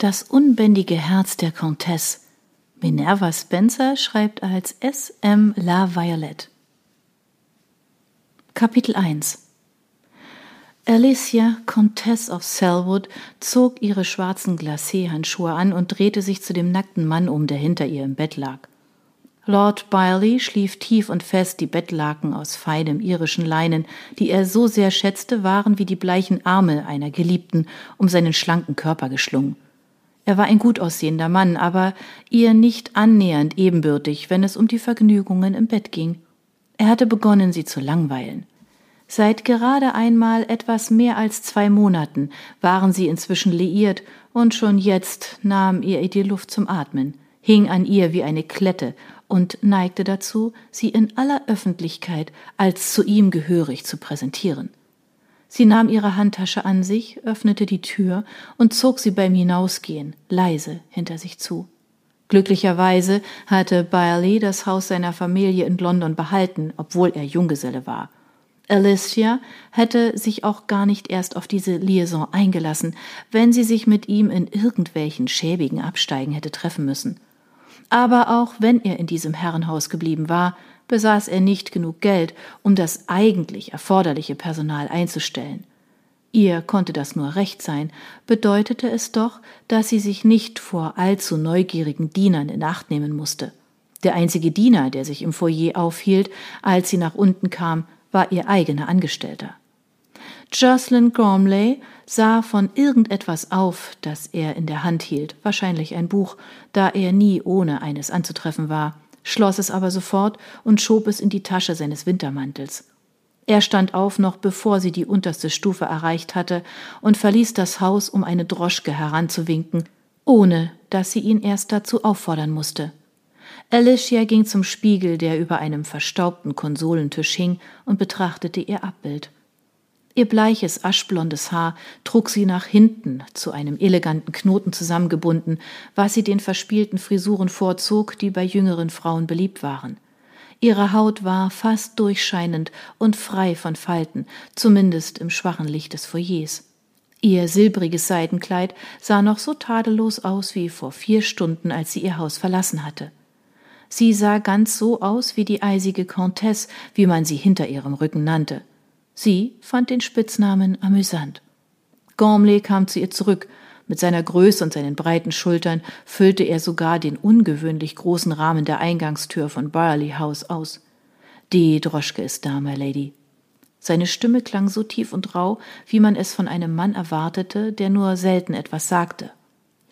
Das unbändige Herz der Comtesse. Minerva Spencer schreibt als S. M. La Violette. Kapitel 1 Alicia, Comtesse of Selwood, zog ihre schwarzen Glacé-Handschuhe an und drehte sich zu dem nackten Mann um, der hinter ihr im Bett lag. Lord Byerley schlief tief und fest, die Bettlaken aus feinem irischen Leinen, die er so sehr schätzte, waren wie die bleichen Arme einer Geliebten um seinen schlanken Körper geschlungen. Er war ein gut aussehender Mann, aber ihr nicht annähernd ebenbürtig, wenn es um die Vergnügungen im Bett ging. Er hatte begonnen, sie zu langweilen. Seit gerade einmal etwas mehr als zwei Monaten waren sie inzwischen liiert, und schon jetzt nahm ihr die Luft zum Atmen, hing an ihr wie eine Klette und neigte dazu, sie in aller Öffentlichkeit als zu ihm gehörig zu präsentieren. Sie nahm ihre Handtasche an sich, öffnete die Tür und zog sie beim Hinausgehen leise hinter sich zu. Glücklicherweise hatte Byerley das Haus seiner Familie in London behalten, obwohl er Junggeselle war. Alicia hätte sich auch gar nicht erst auf diese Liaison eingelassen, wenn sie sich mit ihm in irgendwelchen schäbigen Absteigen hätte treffen müssen. Aber auch wenn er in diesem Herrenhaus geblieben war, besaß er nicht genug Geld, um das eigentlich erforderliche Personal einzustellen. Ihr konnte das nur recht sein, bedeutete es doch, dass sie sich nicht vor allzu neugierigen Dienern in Acht nehmen musste. Der einzige Diener, der sich im Foyer aufhielt, als sie nach unten kam, war ihr eigener Angestellter. Jocelyn Gormley sah von irgendetwas auf, das er in der Hand hielt, wahrscheinlich ein Buch, da er nie ohne eines anzutreffen war, schloss es aber sofort und schob es in die Tasche seines Wintermantels. Er stand auf, noch bevor sie die unterste Stufe erreicht hatte, und verließ das Haus, um eine Droschke heranzuwinken, ohne dass sie ihn erst dazu auffordern musste. Alicia ging zum Spiegel, der über einem verstaubten Konsolentisch hing, und betrachtete ihr Abbild. Ihr bleiches, aschblondes Haar trug sie nach hinten zu einem eleganten Knoten zusammengebunden, was sie den verspielten Frisuren vorzog, die bei jüngeren Frauen beliebt waren. Ihre Haut war fast durchscheinend und frei von Falten, zumindest im schwachen Licht des Foyers. Ihr silbriges Seidenkleid sah noch so tadellos aus wie vor vier Stunden, als sie ihr Haus verlassen hatte. Sie sah ganz so aus wie die eisige Comtesse, wie man sie hinter ihrem Rücken nannte. Sie fand den Spitznamen amüsant. Gormley kam zu ihr zurück. Mit seiner Größe und seinen breiten Schultern füllte er sogar den ungewöhnlich großen Rahmen der Eingangstür von Barley House aus. Die Droschke ist da, my Lady. Seine Stimme klang so tief und rau, wie man es von einem Mann erwartete, der nur selten etwas sagte.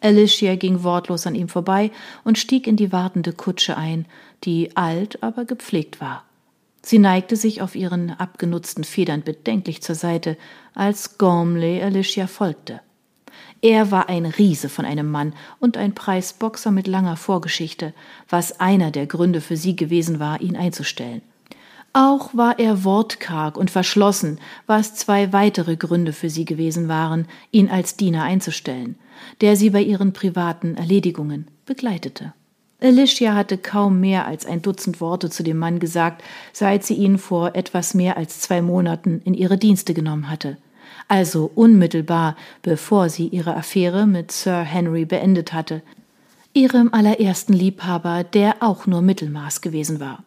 Alicia ging wortlos an ihm vorbei und stieg in die wartende Kutsche ein, die alt, aber gepflegt war. Sie neigte sich auf ihren abgenutzten Federn bedenklich zur Seite, als Gormley Alicia folgte. Er war ein Riese von einem Mann und ein Preisboxer mit langer Vorgeschichte, was einer der Gründe für sie gewesen war, ihn einzustellen. Auch war er wortkarg und verschlossen, was zwei weitere Gründe für sie gewesen waren, ihn als Diener einzustellen, der sie bei ihren privaten Erledigungen begleitete. Alicia hatte kaum mehr als ein Dutzend Worte zu dem Mann gesagt, seit sie ihn vor etwas mehr als zwei Monaten in ihre Dienste genommen hatte. Also unmittelbar, bevor sie ihre Affäre mit Sir Henry beendet hatte, ihrem allerersten Liebhaber, der auch nur Mittelmaß gewesen war.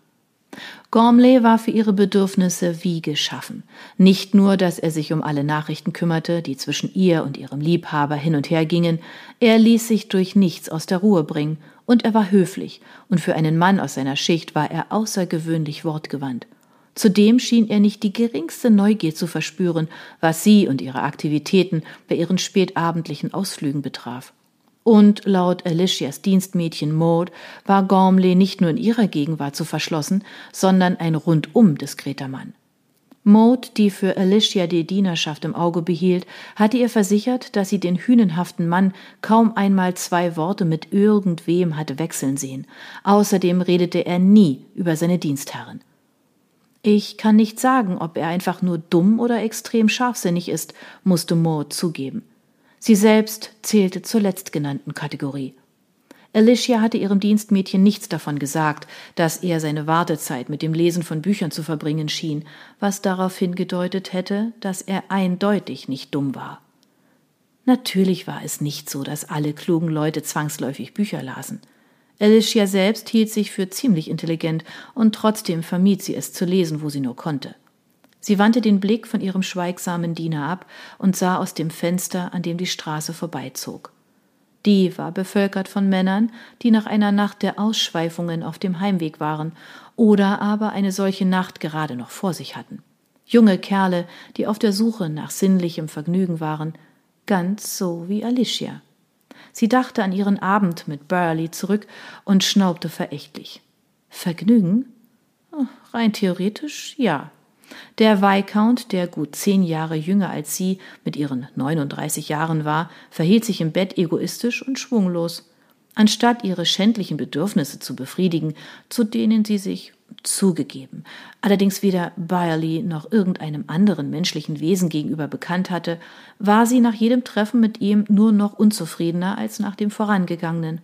Gormley war für ihre Bedürfnisse wie geschaffen. Nicht nur, dass er sich um alle Nachrichten kümmerte, die zwischen ihr und ihrem Liebhaber hin und her gingen, er ließ sich durch nichts aus der Ruhe bringen und er war höflich, und für einen Mann aus seiner Schicht war er außergewöhnlich wortgewandt. Zudem schien er nicht die geringste Neugier zu verspüren, was sie und ihre Aktivitäten bei ihren spätabendlichen Ausflügen betraf. Und laut Alicias Dienstmädchen Maud war Gormley nicht nur in ihrer Gegenwart zu verschlossen, sondern ein rundum diskreter Mann. Maud, die für Alicia die Dienerschaft im Auge behielt, hatte ihr versichert, dass sie den hünenhaften Mann kaum einmal zwei Worte mit irgendwem hatte wechseln sehen. Außerdem redete er nie über seine Dienstherren. Ich kann nicht sagen, ob er einfach nur dumm oder extrem scharfsinnig ist, musste Maud zugeben. Sie selbst zählte zur letztgenannten Kategorie. Alicia hatte ihrem Dienstmädchen nichts davon gesagt, dass er seine Wartezeit mit dem Lesen von Büchern zu verbringen schien, was darauf hingedeutet hätte, dass er eindeutig nicht dumm war. Natürlich war es nicht so, dass alle klugen Leute zwangsläufig Bücher lasen. Alicia selbst hielt sich für ziemlich intelligent und trotzdem vermied sie es zu lesen, wo sie nur konnte. Sie wandte den Blick von ihrem schweigsamen Diener ab und sah aus dem Fenster, an dem die Straße vorbeizog. Die war bevölkert von Männern, die nach einer Nacht der Ausschweifungen auf dem Heimweg waren oder aber eine solche Nacht gerade noch vor sich hatten. Junge Kerle, die auf der Suche nach sinnlichem Vergnügen waren, ganz so wie Alicia. Sie dachte an ihren Abend mit Burley zurück und schnaubte verächtlich. Vergnügen? Rein theoretisch ja. Der Viscount, der gut zehn Jahre jünger als sie mit ihren 39 Jahren war, verhielt sich im Bett egoistisch und schwunglos. Anstatt ihre schändlichen Bedürfnisse zu befriedigen, zu denen sie sich zugegeben, allerdings weder Byerly noch irgendeinem anderen menschlichen Wesen gegenüber bekannt hatte, war sie nach jedem Treffen mit ihm nur noch unzufriedener als nach dem vorangegangenen.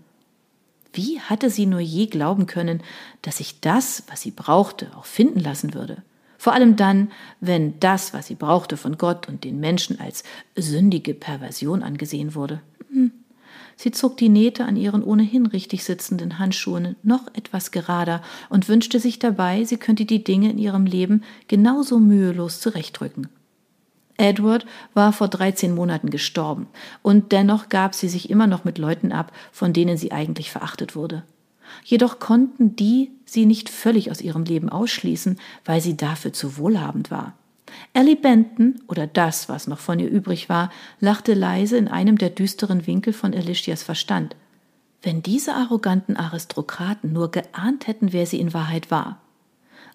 Wie hatte sie nur je glauben können, dass sich das, was sie brauchte, auch finden lassen würde? Vor allem dann, wenn das, was sie brauchte, von Gott und den Menschen als sündige Perversion angesehen wurde. Hm. Sie zog die Nähte an ihren ohnehin richtig sitzenden Handschuhen noch etwas gerader und wünschte sich dabei, sie könnte die Dinge in ihrem Leben genauso mühelos zurechtrücken. Edward war vor 13 Monaten gestorben, und dennoch gab sie sich immer noch mit Leuten ab, von denen sie eigentlich verachtet wurde. Jedoch konnten die sie nicht völlig aus ihrem Leben ausschließen, weil sie dafür zu wohlhabend war. Ellie Benton, oder das, was noch von ihr übrig war, lachte leise in einem der düsteren Winkel von Alicias Verstand. Wenn diese arroganten Aristokraten nur geahnt hätten, wer sie in Wahrheit war.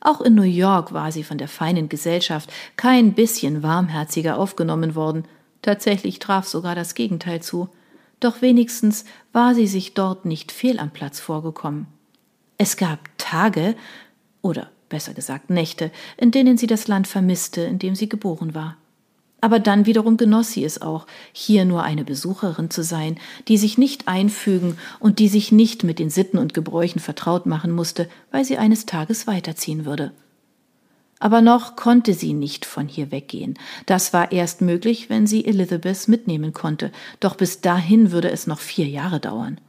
Auch in New York war sie von der feinen Gesellschaft kein bisschen warmherziger aufgenommen worden. Tatsächlich traf sogar das Gegenteil zu doch wenigstens war sie sich dort nicht fehl am Platz vorgekommen. Es gab Tage oder besser gesagt Nächte, in denen sie das Land vermisste, in dem sie geboren war. Aber dann wiederum genoss sie es auch, hier nur eine Besucherin zu sein, die sich nicht einfügen und die sich nicht mit den Sitten und Gebräuchen vertraut machen musste, weil sie eines Tages weiterziehen würde. Aber noch konnte sie nicht von hier weggehen. Das war erst möglich, wenn sie Elizabeth mitnehmen konnte, doch bis dahin würde es noch vier Jahre dauern.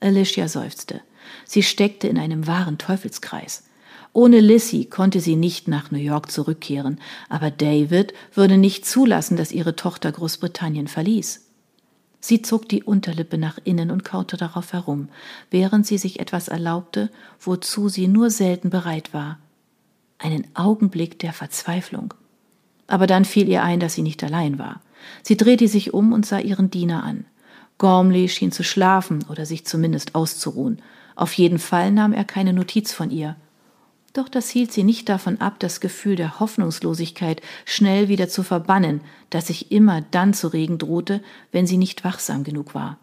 Alicia seufzte. Sie steckte in einem wahren Teufelskreis. Ohne Lissy konnte sie nicht nach New York zurückkehren, aber David würde nicht zulassen, dass ihre Tochter Großbritannien verließ. Sie zog die Unterlippe nach innen und kaute darauf herum, während sie sich etwas erlaubte, wozu sie nur selten bereit war einen Augenblick der Verzweiflung. Aber dann fiel ihr ein, dass sie nicht allein war. Sie drehte sich um und sah ihren Diener an. Gormley schien zu schlafen oder sich zumindest auszuruhen. Auf jeden Fall nahm er keine Notiz von ihr. Doch das hielt sie nicht davon ab, das Gefühl der Hoffnungslosigkeit schnell wieder zu verbannen, das sich immer dann zu regen drohte, wenn sie nicht wachsam genug war.